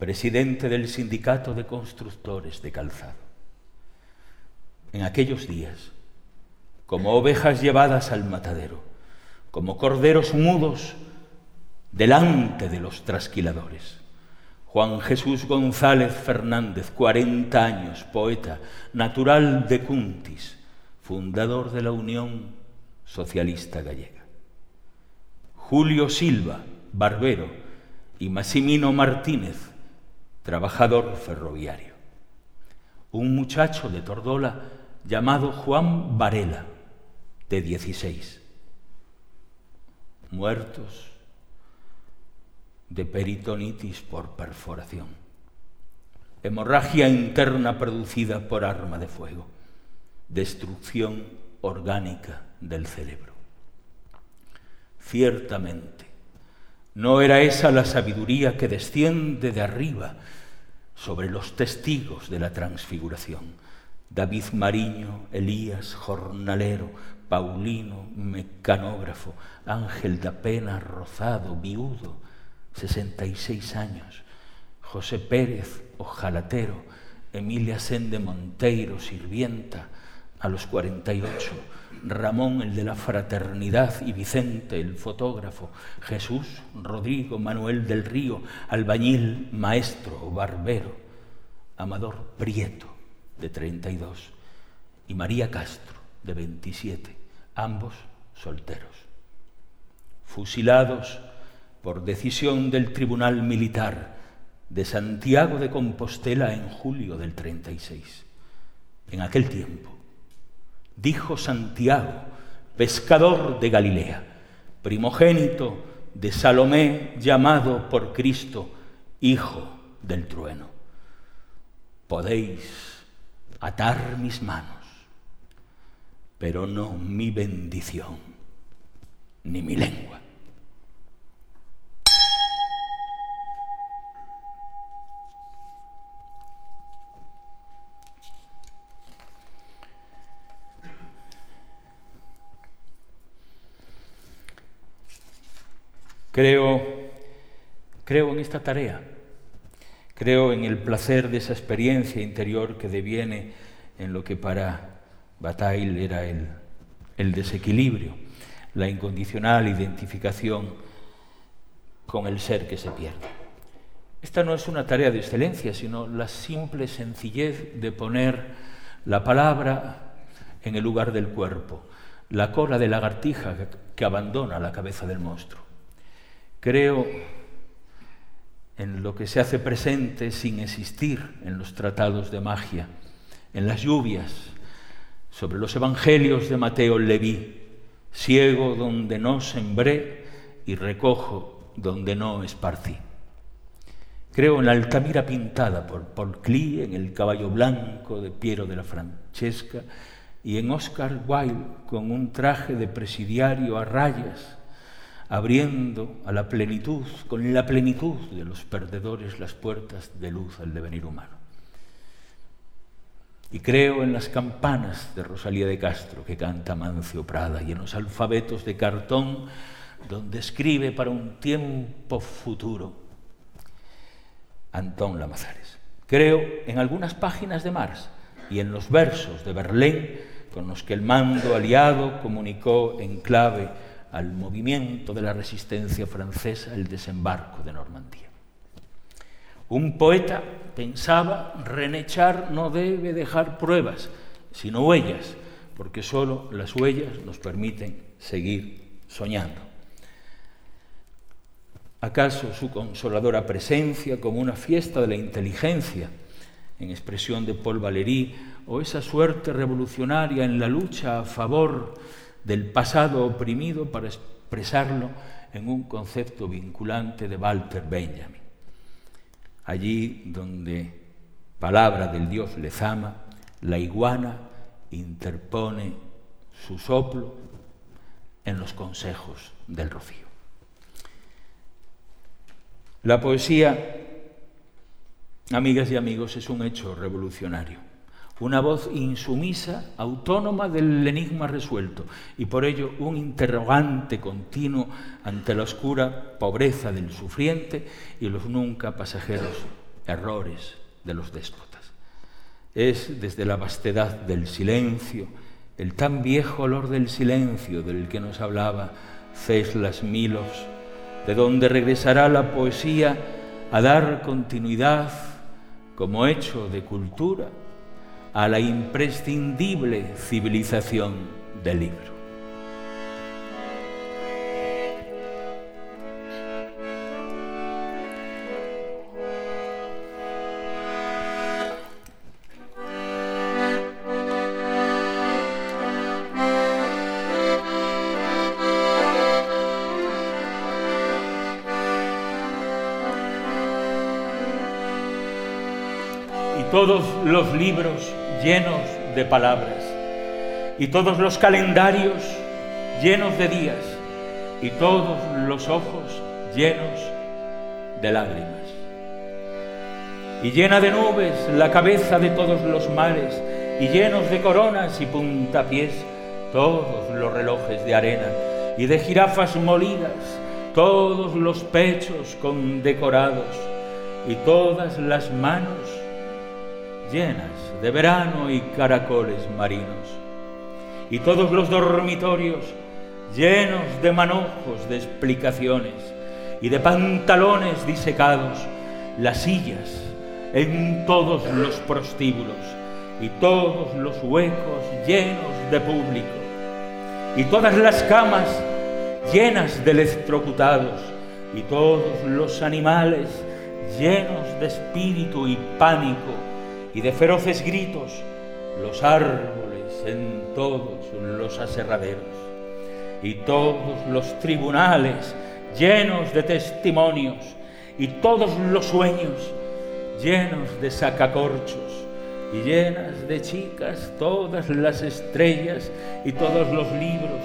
presidente del Sindicato de Constructores de Calzado en aquellos días, como ovejas llevadas al matadero, como corderos mudos delante de los trasquiladores. Juan Jesús González Fernández, 40 años, poeta, natural de Cuntis, fundador de la Unión Socialista Gallega. Julio Silva, barbero, y Massimino Martínez, trabajador ferroviario. Un muchacho de Tordola llamado Juan Varela, de 16. Muertos de peritonitis por perforación. Hemorragia interna producida por arma de fuego. Destrucción orgánica del cerebro. Ciertamente, no era esa la sabiduría que desciende de arriba sobre los testigos de la transfiguración. David Mariño, Elías, jornalero, Paulino, mecanógrafo, Ángel da Pena, rozado, viudo, 66 años, José Pérez, ojalatero, Emilia Sende Monteiro, sirvienta, a los 48, Ramón el de la fraternidad y Vicente el fotógrafo, Jesús, Rodrigo, Manuel del Río, albañil, maestro, barbero, Amador Prieto, de 32, y María Castro, de 27, ambos solteros. Fusilados por decisión del Tribunal Militar de Santiago de Compostela en julio del 36. En aquel tiempo, dijo Santiago, pescador de Galilea, primogénito de Salomé, llamado por Cristo Hijo del Trueno. Podéis atar mis manos, pero no mi bendición ni mi lengua. Creo, creo en esta tarea, creo en el placer de esa experiencia interior que deviene en lo que para Bataille era el, el desequilibrio, la incondicional identificación con el ser que se pierde. Esta no es una tarea de excelencia, sino la simple sencillez de poner la palabra en el lugar del cuerpo, la cola de lagartija que abandona la cabeza del monstruo. Creo en lo que se hace presente sin existir en los tratados de magia, en las lluvias, sobre los evangelios de Mateo Leví, ciego donde no sembré y recojo donde no esparcí. Creo en la Altamira pintada por Paul Klee, en el caballo blanco de Piero de la Francesca y en Oscar Wilde con un traje de presidiario a rayas abriendo a la plenitud, con la plenitud de los perdedores, las puertas de luz al devenir humano. Y creo en las campanas de Rosalía de Castro que canta Mancio Prada y en los alfabetos de cartón donde escribe para un tiempo futuro Antón Lamazares. Creo en algunas páginas de Marx y en los versos de Berlín con los que el mando aliado comunicó en clave al movimiento de la resistencia francesa el desembarco de Normandía. Un poeta pensaba, René Char no debe dejar pruebas, sino huellas, porque sólo las huellas nos permiten seguir soñando. ¿Acaso su consoladora presencia como una fiesta de la inteligencia, en expresión de Paul Valéry, o esa suerte revolucionaria en la lucha a favor del pasado oprimido para expresarlo en un concepto vinculante de Walter Benjamin. Allí donde palabra del Dios Lezama, la iguana interpone su soplo en los consejos del rocío. La poesía, amigas y amigos, es un hecho revolucionario una voz insumisa, autónoma del enigma resuelto, y por ello un interrogante continuo ante la oscura pobreza del sufriente y los nunca pasajeros errores de los déspotas. Es desde la vastedad del silencio, el tan viejo olor del silencio del que nos hablaba Ceslas Milos, de donde regresará la poesía a dar continuidad como hecho de cultura a la imprescindible civilización del libro. todos los libros llenos de palabras, y todos los calendarios llenos de días, y todos los ojos llenos de lágrimas. Y llena de nubes la cabeza de todos los mares, y llenos de coronas y puntapiés todos los relojes de arena, y de jirafas molidas todos los pechos condecorados, y todas las manos llenas de verano y caracoles marinos, y todos los dormitorios llenos de manojos de explicaciones y de pantalones disecados, las sillas en todos los prostíbulos y todos los huecos llenos de público. Y todas las camas llenas de electrocutados y todos los animales llenos de espíritu y pánico y de feroces gritos, los árboles en todos los aserraderos y todos los tribunales llenos de testimonios y todos los sueños llenos de sacacorchos y llenas de chicas todas las estrellas y todos los libros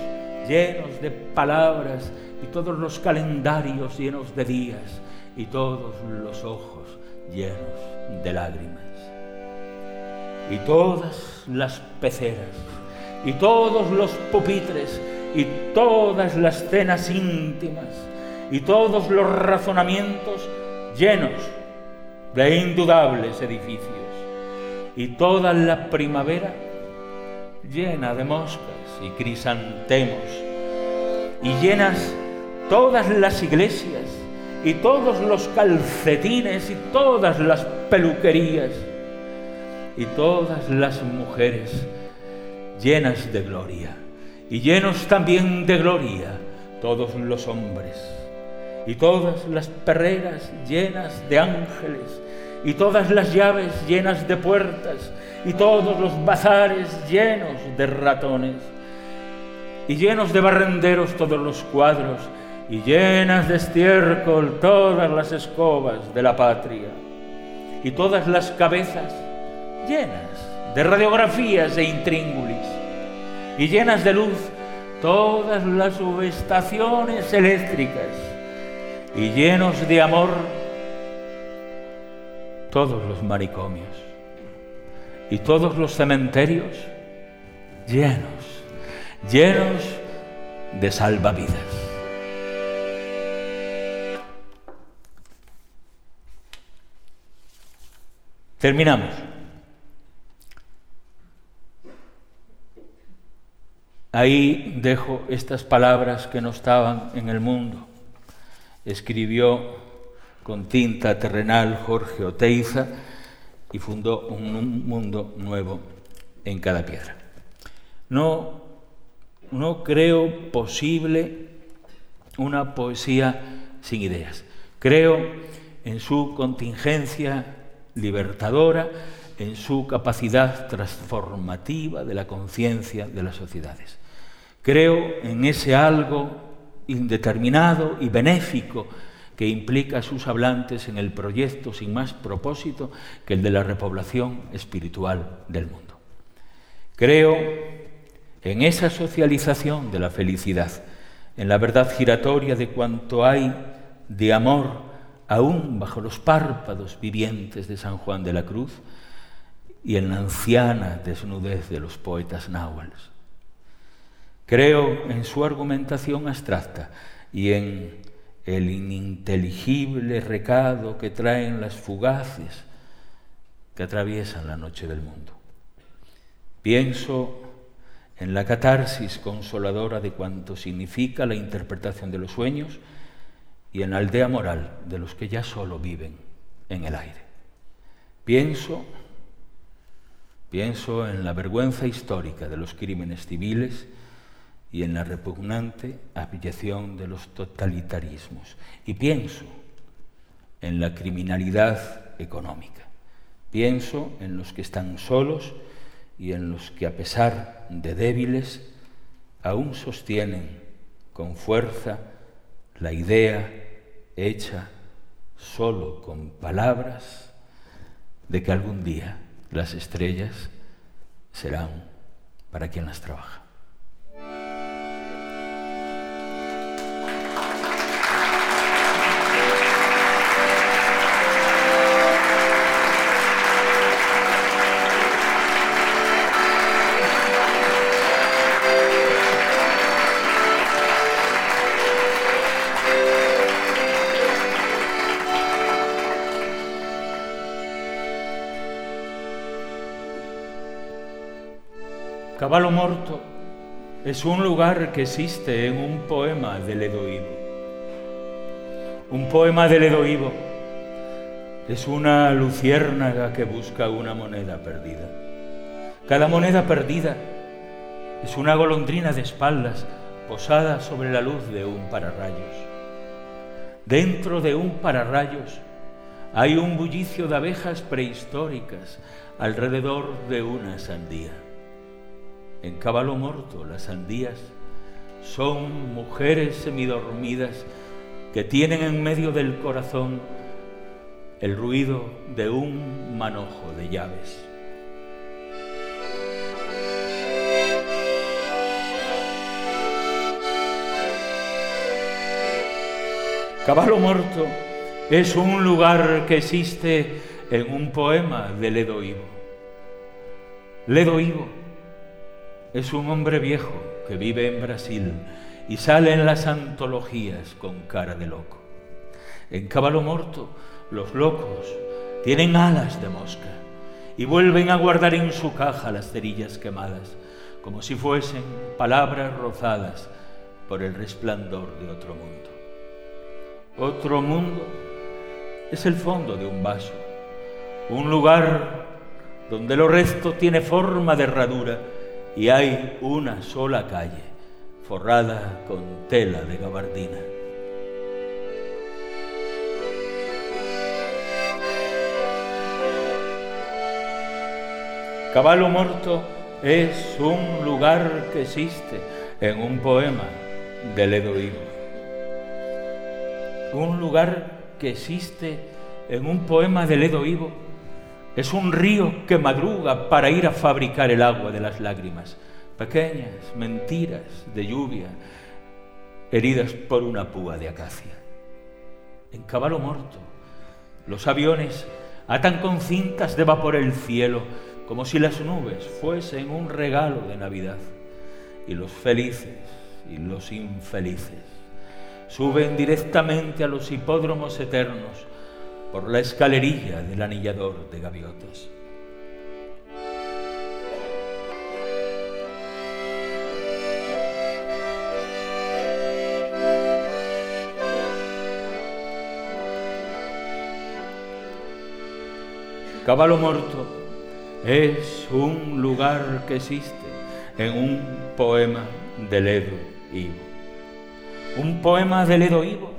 llenos de palabras y todos los calendarios llenos de días y todos los ojos llenos de lágrimas y todas las peceras y todos los pupitres y todas las cenas íntimas y todos los razonamientos llenos de indudables edificios y toda la primavera llena de moscas y crisantemos y llenas todas las iglesias y todos los calcetines y todas las peluquerías y todas las mujeres llenas de gloria y llenos también de gloria todos los hombres, y todas las perreras llenas de ángeles, y todas las llaves llenas de puertas, y todos los bazares llenos de ratones, y llenos de barrenderos todos los cuadros, y llenas de estiércol todas las escobas de la patria, y todas las cabezas llenas de radiografías e intríngulis y llenas de luz todas las subestaciones eléctricas y llenos de amor todos los maricomios y todos los cementerios llenos, llenos de salvavidas. Terminamos. Ahí dejo estas palabras que no estaban en el mundo. Escribió con tinta terrenal Jorge Oteiza y fundó un mundo nuevo en cada piedra. No, no creo posible una poesía sin ideas. Creo en su contingencia libertadora, en su capacidad transformativa de la conciencia de las sociedades. Creo en ese algo indeterminado y benéfico que implica a sus hablantes en el proyecto sin más propósito que el de la repoblación espiritual del mundo. Creo en esa socialización de la felicidad, en la verdad giratoria de cuanto hay de amor aún bajo los párpados vivientes de San Juan de la Cruz y en la anciana desnudez de los poetas náhuatl. Creo en su argumentación abstracta y en el ininteligible recado que traen las fugaces que atraviesan la noche del mundo. Pienso en la catarsis consoladora de cuanto significa la interpretación de los sueños y en la aldea moral de los que ya solo viven en el aire. Pienso, pienso en la vergüenza histórica de los crímenes civiles y en la repugnante abyección de los totalitarismos. Y pienso en la criminalidad económica. Pienso en los que están solos y en los que, a pesar de débiles, aún sostienen con fuerza la idea hecha solo con palabras de que algún día las estrellas serán para quien las trabaja. Caballo Morto es un lugar que existe en un poema de Ledo Ivo. Un poema de Ledo Ivo es una luciérnaga que busca una moneda perdida. Cada moneda perdida es una golondrina de espaldas posada sobre la luz de un pararrayos. Dentro de un pararrayos hay un bullicio de abejas prehistóricas alrededor de una sandía. En caballo morto las sandías son mujeres semidormidas que tienen en medio del corazón el ruido de un manojo de llaves. Caballo Morto es un lugar que existe en un poema de Ledo Ivo. Ledo Ivo es un hombre viejo que vive en Brasil y sale en las antologías con cara de loco. En Caballo Morto, los locos tienen alas de mosca y vuelven a guardar en su caja las cerillas quemadas, como si fuesen palabras rozadas por el resplandor de otro mundo. Otro mundo es el fondo de un vaso, un lugar donde lo resto tiene forma de herradura y hay una sola calle forrada con tela de gabardina. Caballo Morto es un lugar que existe en un poema de Ledo Un lugar que existe en un poema de Ledo Ivo es un río que madruga para ir a fabricar el agua de las lágrimas. Pequeñas mentiras de lluvia heridas por una púa de acacia. En caballo muerto, los aviones atan con cintas de vapor el cielo como si las nubes fuesen un regalo de Navidad. Y los felices y los infelices suben directamente a los hipódromos eternos por la escalerilla del anillador de gaviotas. Caballo Morto es un lugar que existe en un poema de Ledo Ivo. Un poema de Ledo Ivo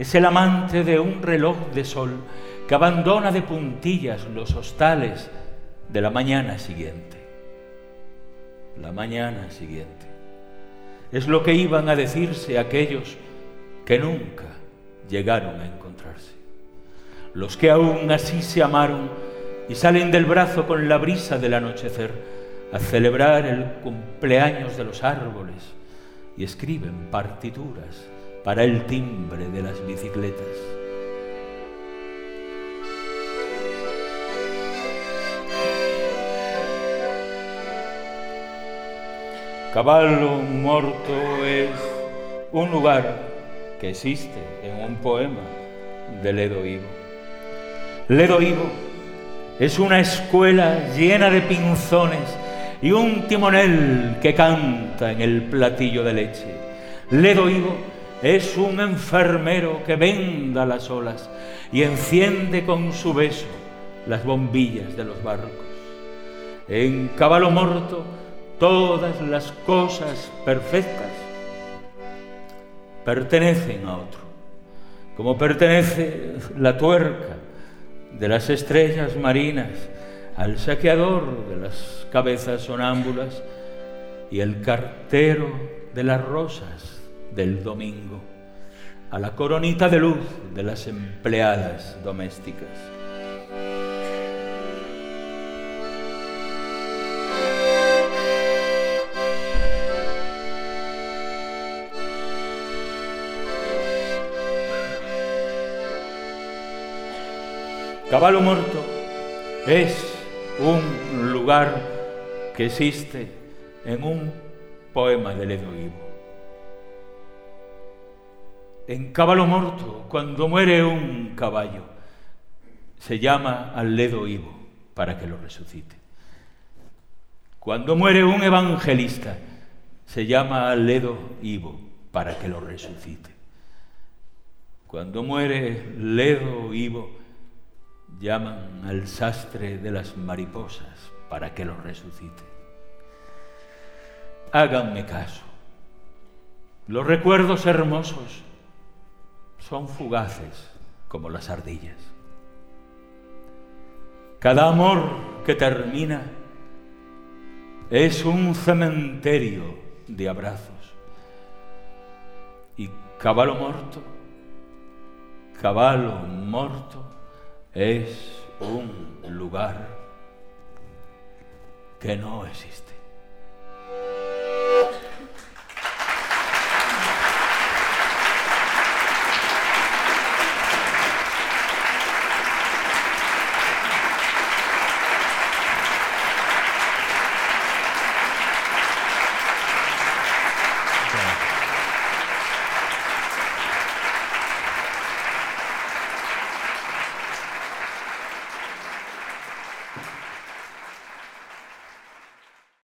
es el amante de un reloj de sol que abandona de puntillas los hostales de la mañana siguiente. La mañana siguiente. Es lo que iban a decirse aquellos que nunca llegaron a encontrarse. Los que aún así se amaron y salen del brazo con la brisa del anochecer a celebrar el cumpleaños de los árboles y escriben partituras para el timbre de las bicicletas. Caballo Morto es un lugar que existe en un poema de Ledo Ivo. Ledo Ivo es una escuela llena de pinzones y un timonel que canta en el platillo de leche. Ledo Ivo es un enfermero que venda las olas y enciende con su beso las bombillas de los barcos. En caballo morto todas las cosas perfectas pertenecen a otro, como pertenece la tuerca de las estrellas marinas al saqueador de las cabezas sonámbulas y el cartero de las rosas del domingo, a la coronita de luz de las empleadas domésticas. Caballo Muerto es un lugar que existe en un poema de Ledo en Caballo Morto, cuando muere un caballo, se llama al Ledo Ivo para que lo resucite. Cuando muere un evangelista, se llama al Ledo Ivo para que lo resucite. Cuando muere Ledo Ivo, llaman al sastre de las mariposas para que lo resucite. Háganme caso. Los recuerdos hermosos son fugaces como las ardillas. Cada amor que termina es un cementerio de abrazos. Y caballo muerto, caballo muerto es un lugar que no existe.